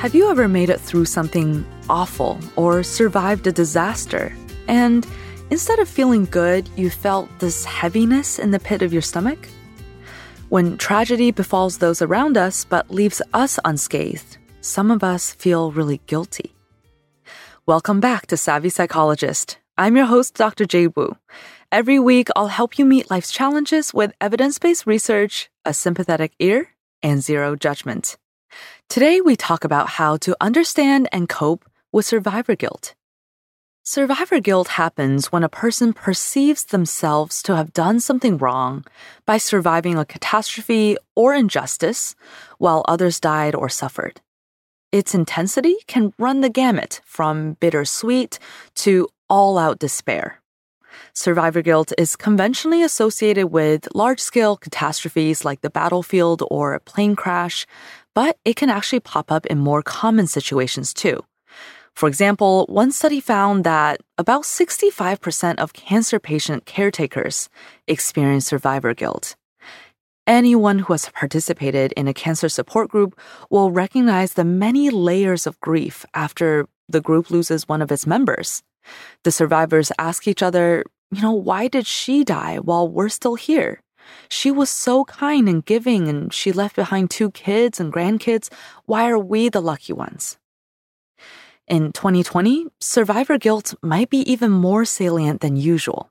Have you ever made it through something awful or survived a disaster? And instead of feeling good, you felt this heaviness in the pit of your stomach? When tragedy befalls those around us but leaves us unscathed, some of us feel really guilty. Welcome back to Savvy Psychologist. I'm your host, Dr. Jade Wu. Every week, I'll help you meet life's challenges with evidence based research, a sympathetic ear, and zero judgment. Today, we talk about how to understand and cope with survivor guilt. Survivor guilt happens when a person perceives themselves to have done something wrong by surviving a catastrophe or injustice while others died or suffered. Its intensity can run the gamut from bittersweet to all out despair. Survivor guilt is conventionally associated with large scale catastrophes like the battlefield or a plane crash, but it can actually pop up in more common situations too. For example, one study found that about 65% of cancer patient caretakers experience survivor guilt. Anyone who has participated in a cancer support group will recognize the many layers of grief after the group loses one of its members. The survivors ask each other, you know, why did she die while we're still here? She was so kind and giving, and she left behind two kids and grandkids. Why are we the lucky ones? In 2020, survivor guilt might be even more salient than usual.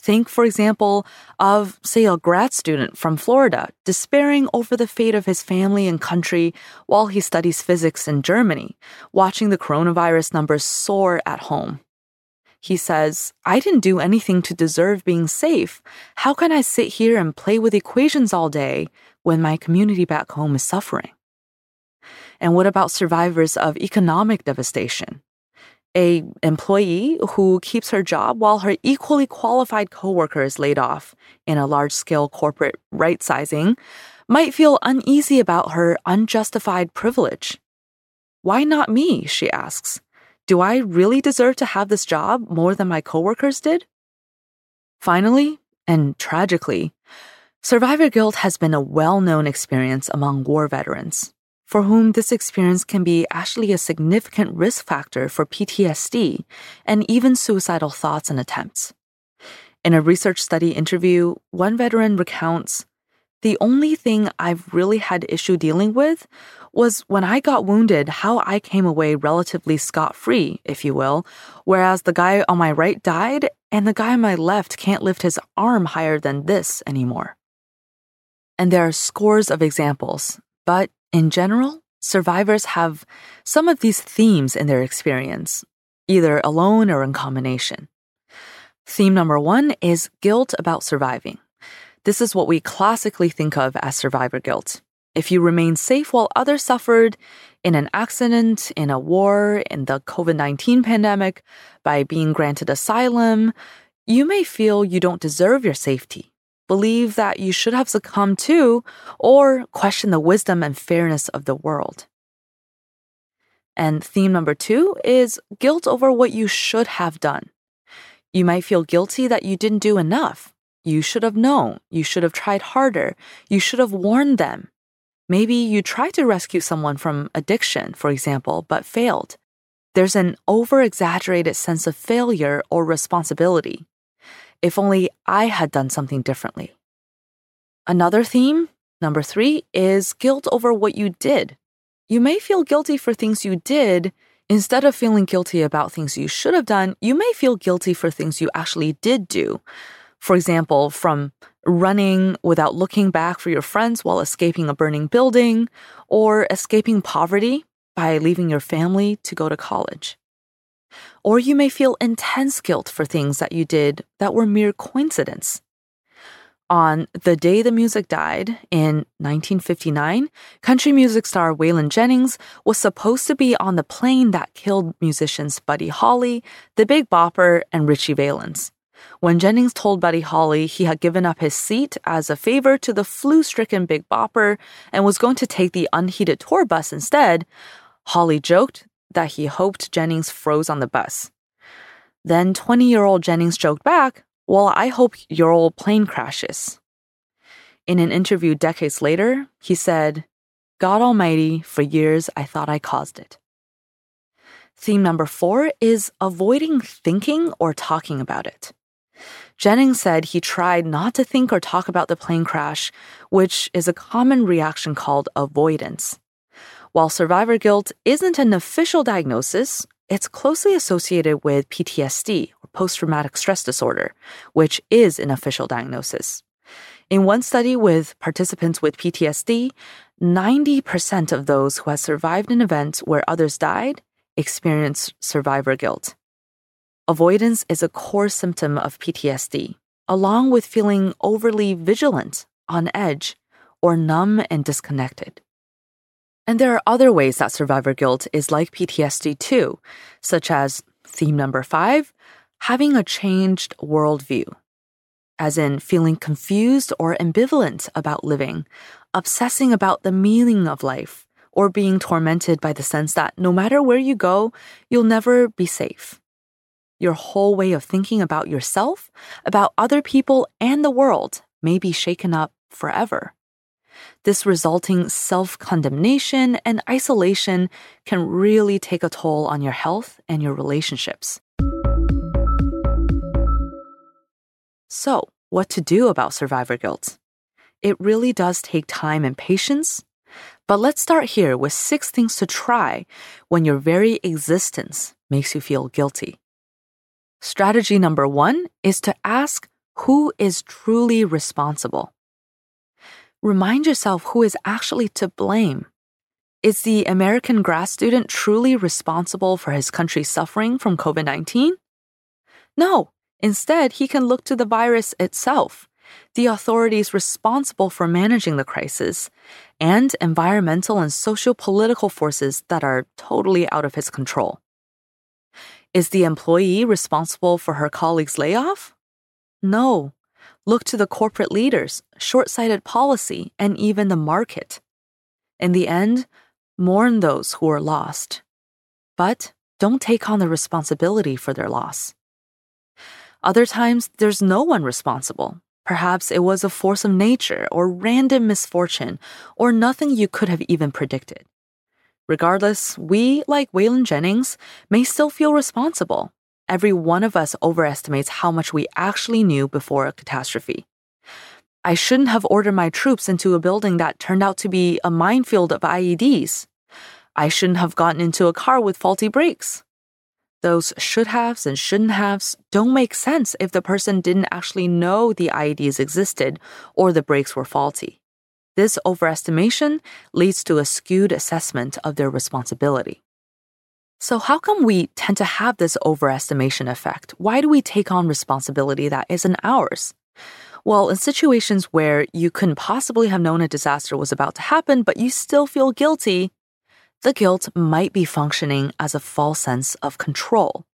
Think, for example, of, say, a grad student from Florida despairing over the fate of his family and country while he studies physics in Germany, watching the coronavirus numbers soar at home. He says, I didn't do anything to deserve being safe. How can I sit here and play with equations all day when my community back home is suffering? And what about survivors of economic devastation? a employee who keeps her job while her equally qualified coworker is laid off in a large-scale corporate right-sizing might feel uneasy about her unjustified privilege. Why not me? she asks. Do I really deserve to have this job more than my coworkers did? Finally, and tragically, survivor guilt has been a well-known experience among war veterans for whom this experience can be actually a significant risk factor for PTSD and even suicidal thoughts and attempts. In a research study interview, one veteran recounts The only thing I've really had issue dealing with was when I got wounded, how I came away relatively scot free, if you will, whereas the guy on my right died and the guy on my left can't lift his arm higher than this anymore. And there are scores of examples, but in general, survivors have some of these themes in their experience, either alone or in combination. Theme number one is guilt about surviving. This is what we classically think of as survivor guilt. If you remain safe while others suffered in an accident, in a war, in the COVID 19 pandemic, by being granted asylum, you may feel you don't deserve your safety believe that you should have succumbed to, or question the wisdom and fairness of the world. And theme number two is guilt over what you should have done. You might feel guilty that you didn't do enough. You should have known. You should have tried harder. You should have warned them. Maybe you tried to rescue someone from addiction, for example, but failed. There's an over exaggerated sense of failure or responsibility. If only I had done something differently. Another theme, number three, is guilt over what you did. You may feel guilty for things you did. Instead of feeling guilty about things you should have done, you may feel guilty for things you actually did do. For example, from running without looking back for your friends while escaping a burning building, or escaping poverty by leaving your family to go to college. Or you may feel intense guilt for things that you did that were mere coincidence. On the day the music died in 1959, country music star Waylon Jennings was supposed to be on the plane that killed musicians Buddy Holly, The Big Bopper, and Ritchie Valens. When Jennings told Buddy Holly he had given up his seat as a favor to the flu stricken Big Bopper and was going to take the unheated tour bus instead, Holly joked that he hoped Jennings froze on the bus. Then 20 year old Jennings joked back, Well, I hope your old plane crashes. In an interview decades later, he said, God Almighty, for years I thought I caused it. Theme number four is avoiding thinking or talking about it. Jennings said he tried not to think or talk about the plane crash, which is a common reaction called avoidance. While survivor guilt isn't an official diagnosis, it's closely associated with PTSD or post traumatic stress disorder, which is an official diagnosis. In one study with participants with PTSD, 90% of those who had survived an event where others died experienced survivor guilt. Avoidance is a core symptom of PTSD, along with feeling overly vigilant, on edge, or numb and disconnected. And there are other ways that survivor guilt is like PTSD too, such as theme number five, having a changed worldview, as in feeling confused or ambivalent about living, obsessing about the meaning of life, or being tormented by the sense that no matter where you go, you'll never be safe your whole way of thinking about yourself, about other people, and the world may be shaken up forever. This resulting self condemnation and isolation can really take a toll on your health and your relationships. So, what to do about survivor guilt? It really does take time and patience. But let's start here with six things to try when your very existence makes you feel guilty. Strategy number one is to ask who is truly responsible. Remind yourself who is actually to blame. Is the American grad student truly responsible for his country's suffering from COVID 19? No. Instead, he can look to the virus itself, the authorities responsible for managing the crisis, and environmental and socio political forces that are totally out of his control. Is the employee responsible for her colleague's layoff? No. Look to the corporate leaders, short sighted policy, and even the market. In the end, mourn those who are lost. But don't take on the responsibility for their loss. Other times, there's no one responsible. Perhaps it was a force of nature or random misfortune or nothing you could have even predicted. Regardless, we, like Waylon Jennings, may still feel responsible. Every one of us overestimates how much we actually knew before a catastrophe. I shouldn't have ordered my troops into a building that turned out to be a minefield of IEDs. I shouldn't have gotten into a car with faulty brakes. Those should haves and shouldn't haves don't make sense if the person didn't actually know the IEDs existed or the brakes were faulty. This overestimation leads to a skewed assessment of their responsibility. So, how come we tend to have this overestimation effect? Why do we take on responsibility that isn't ours? Well, in situations where you couldn't possibly have known a disaster was about to happen, but you still feel guilty, the guilt might be functioning as a false sense of control.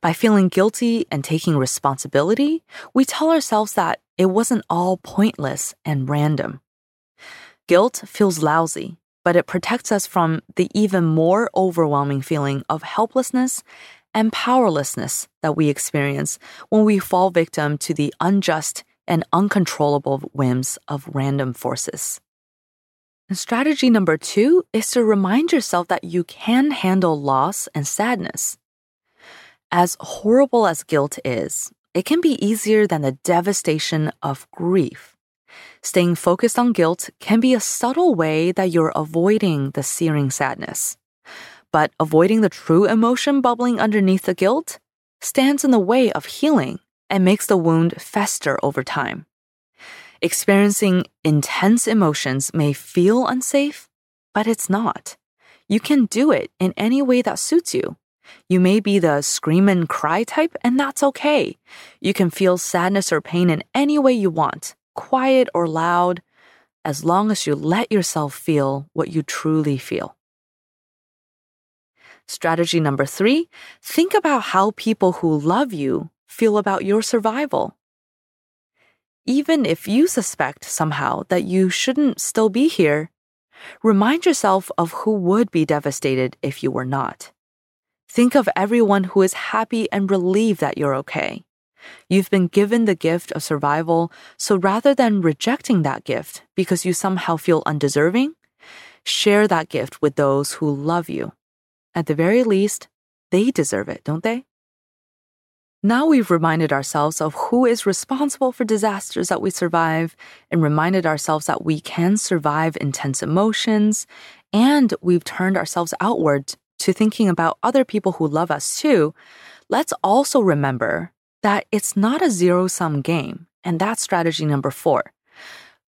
By feeling guilty and taking responsibility, we tell ourselves that it wasn't all pointless and random. Guilt feels lousy, but it protects us from the even more overwhelming feeling of helplessness and powerlessness that we experience when we fall victim to the unjust and uncontrollable whims of random forces. And strategy number two is to remind yourself that you can handle loss and sadness. As horrible as guilt is, it can be easier than the devastation of grief. Staying focused on guilt can be a subtle way that you're avoiding the searing sadness. But avoiding the true emotion bubbling underneath the guilt stands in the way of healing and makes the wound fester over time. Experiencing intense emotions may feel unsafe, but it's not. You can do it in any way that suits you. You may be the scream and cry type, and that's okay. You can feel sadness or pain in any way you want quiet or loud, as long as you let yourself feel what you truly feel. Strategy number three think about how people who love you feel about your survival. Even if you suspect somehow that you shouldn't still be here, remind yourself of who would be devastated if you were not. Think of everyone who is happy and relieved that you're okay. You've been given the gift of survival, so rather than rejecting that gift because you somehow feel undeserving, Share that gift with those who love you. At the very least, they deserve it, don't they? Now we've reminded ourselves of who is responsible for disasters that we survive and reminded ourselves that we can survive intense emotions, and we've turned ourselves outward to thinking about other people who love us too. Let's also remember that it's not a zero sum game, and that's strategy number four.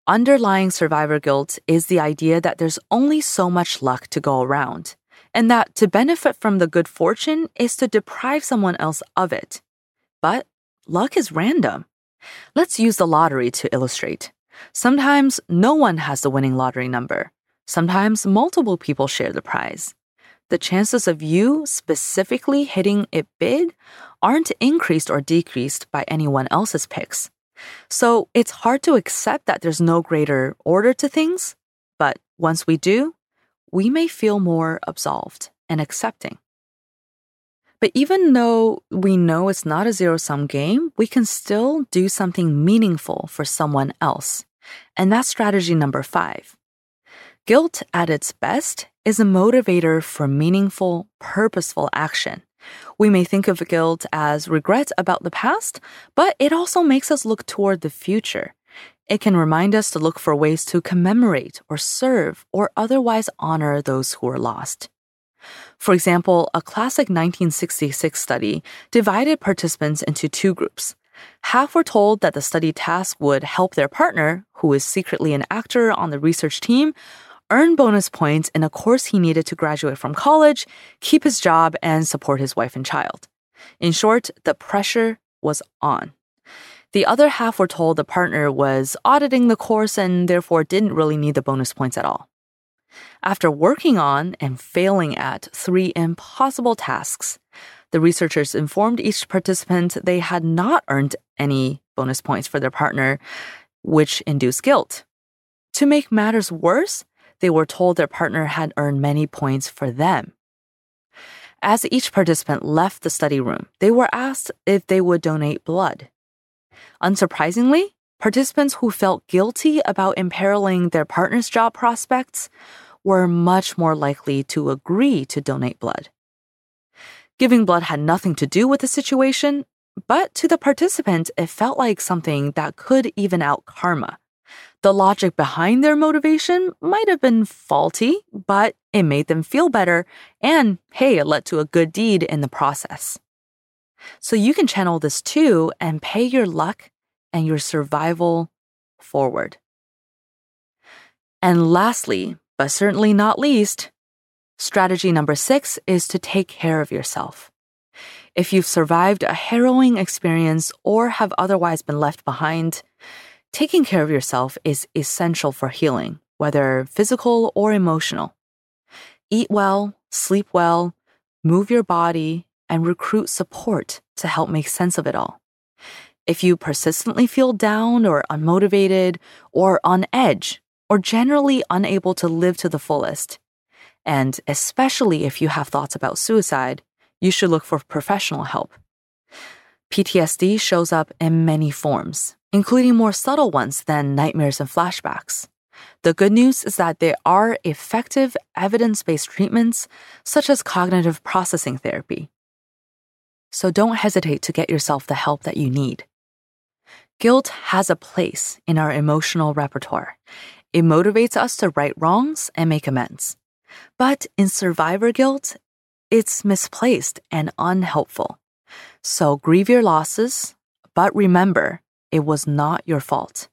Underlying survivor guilt is the idea that there's only so much luck to go around, and that to benefit from the good fortune is to deprive someone else of it. But luck is random. Let's use the lottery to illustrate. Sometimes no one has the winning lottery number. Sometimes multiple people share the prize. The chances of you specifically hitting it big aren't increased or decreased by anyone else's picks. So it's hard to accept that there's no greater order to things, but once we do, we may feel more absolved and accepting. But even though we know it's not a zero sum game, we can still do something meaningful for someone else. And that's strategy number five. Guilt at its best is a motivator for meaningful, purposeful action. We may think of guilt as regret about the past, but it also makes us look toward the future. It can remind us to look for ways to commemorate or serve or otherwise honor those who are lost. For example, a classic 1966 study divided participants into two groups. Half were told that the study task would help their partner, who is secretly an actor on the research team, earn bonus points in a course he needed to graduate from college, keep his job, and support his wife and child. In short, the pressure was on. The other half were told the partner was auditing the course and therefore didn't really need the bonus points at all. After working on and failing at three impossible tasks, the researchers informed each participant they had not earned any bonus points for their partner, which induced guilt. To make matters worse, they were told their partner had earned many points for them. As each participant left the study room, they were asked if they would donate blood. Unsurprisingly, participants who felt guilty about imperiling their partner's job prospects were much more likely to agree to donate blood. Giving blood had nothing to do with the situation, but to the participant, it felt like something that could even out karma. The logic behind their motivation might have been faulty, but it made them feel better, and hey, it led to a good deed in the process. So you can channel this too and pay your luck and your survival forward. And lastly, but certainly not least, strategy number six is to take care of yourself. If you've survived a harrowing experience or have otherwise been left behind, taking care of yourself is essential for healing, whether physical or emotional. Eat well, sleep well, move your body, and recruit support to help make sense of it all. If you persistently feel down or unmotivated or on edge, or generally unable to live to the fullest. And especially if you have thoughts about suicide, you should look for professional help. PTSD shows up in many forms, including more subtle ones than nightmares and flashbacks. The good news is that there are effective evidence based treatments, such as cognitive processing therapy. So don't hesitate to get yourself the help that you need. Guilt has a place in our emotional repertoire, it motivates us to right wrongs and make amends. But in survivor guilt, it's misplaced and unhelpful. So grieve your losses, but remember, it was not your fault.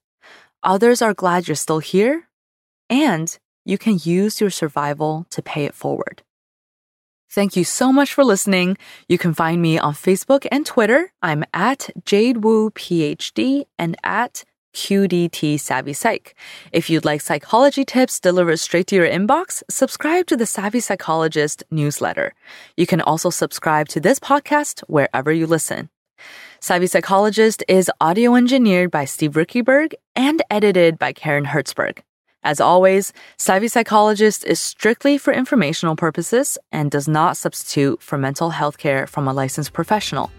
Others are glad you're still here, and you can use your survival to pay it forward. Thank you so much for listening. You can find me on Facebook and Twitter. I'm at Jade Wu PhD and at QDT Savvy Psych. If you'd like psychology tips delivered straight to your inbox, subscribe to the Savvy Psychologist newsletter. You can also subscribe to this podcast wherever you listen. Savvy Psychologist is audio engineered by Steve Riekeberg and edited by Karen Hertzberg. As always, Savvy Psychologist is strictly for informational purposes and does not substitute for mental health care from a licensed professional.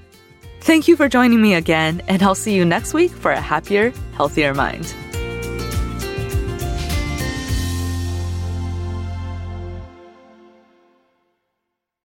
Thank you for joining me again, and I'll see you next week for a happier, healthier mind.